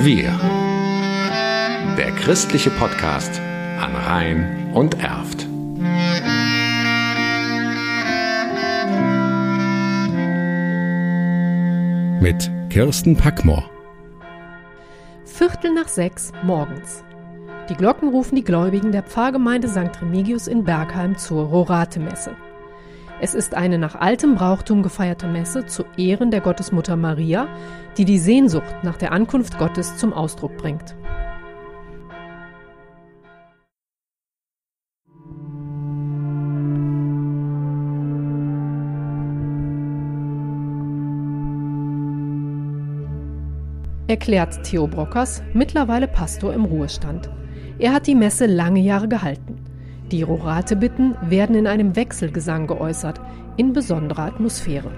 Wir. Der christliche Podcast an Rhein und Erft. Mit Kirsten Packmore. Viertel nach sechs morgens. Die Glocken rufen die Gläubigen der Pfarrgemeinde St. Remigius in Bergheim zur Rorate-Messe. Es ist eine nach altem Brauchtum gefeierte Messe zu Ehren der Gottesmutter Maria, die die Sehnsucht nach der Ankunft Gottes zum Ausdruck bringt. Erklärt Theo Brockers, mittlerweile Pastor im Ruhestand. Er hat die Messe lange Jahre gehalten. Die Rorate-Bitten werden in einem Wechselgesang geäußert, in besonderer Atmosphäre.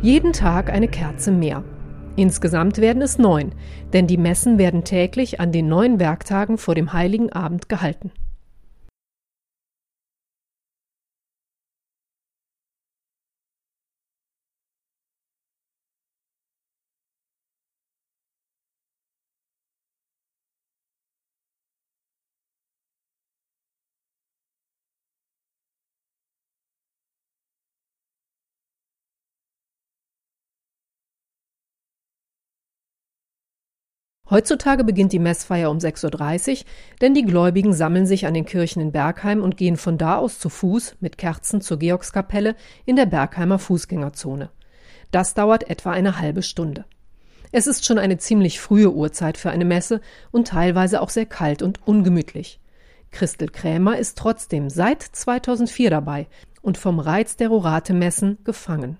Jeden Tag eine Kerze mehr. Insgesamt werden es neun, denn die Messen werden täglich an den neun Werktagen vor dem Heiligen Abend gehalten. Heutzutage beginnt die Messfeier um 6.30 Uhr, denn die Gläubigen sammeln sich an den Kirchen in Bergheim und gehen von da aus zu Fuß mit Kerzen zur Georgskapelle in der Bergheimer Fußgängerzone. Das dauert etwa eine halbe Stunde. Es ist schon eine ziemlich frühe Uhrzeit für eine Messe und teilweise auch sehr kalt und ungemütlich. Christel Krämer ist trotzdem seit 2004 dabei und vom Reiz der Rorate-Messen gefangen.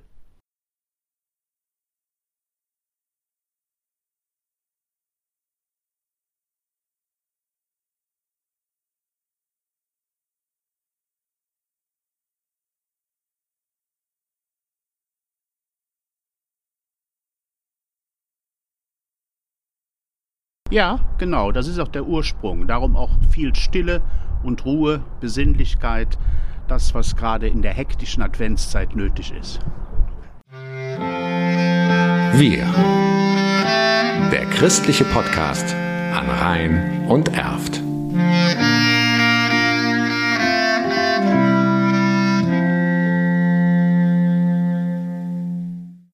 Ja, genau, das ist auch der Ursprung. Darum auch viel Stille und Ruhe, Besinnlichkeit, das, was gerade in der hektischen Adventszeit nötig ist. Wir. Der christliche Podcast an Rhein und Erft.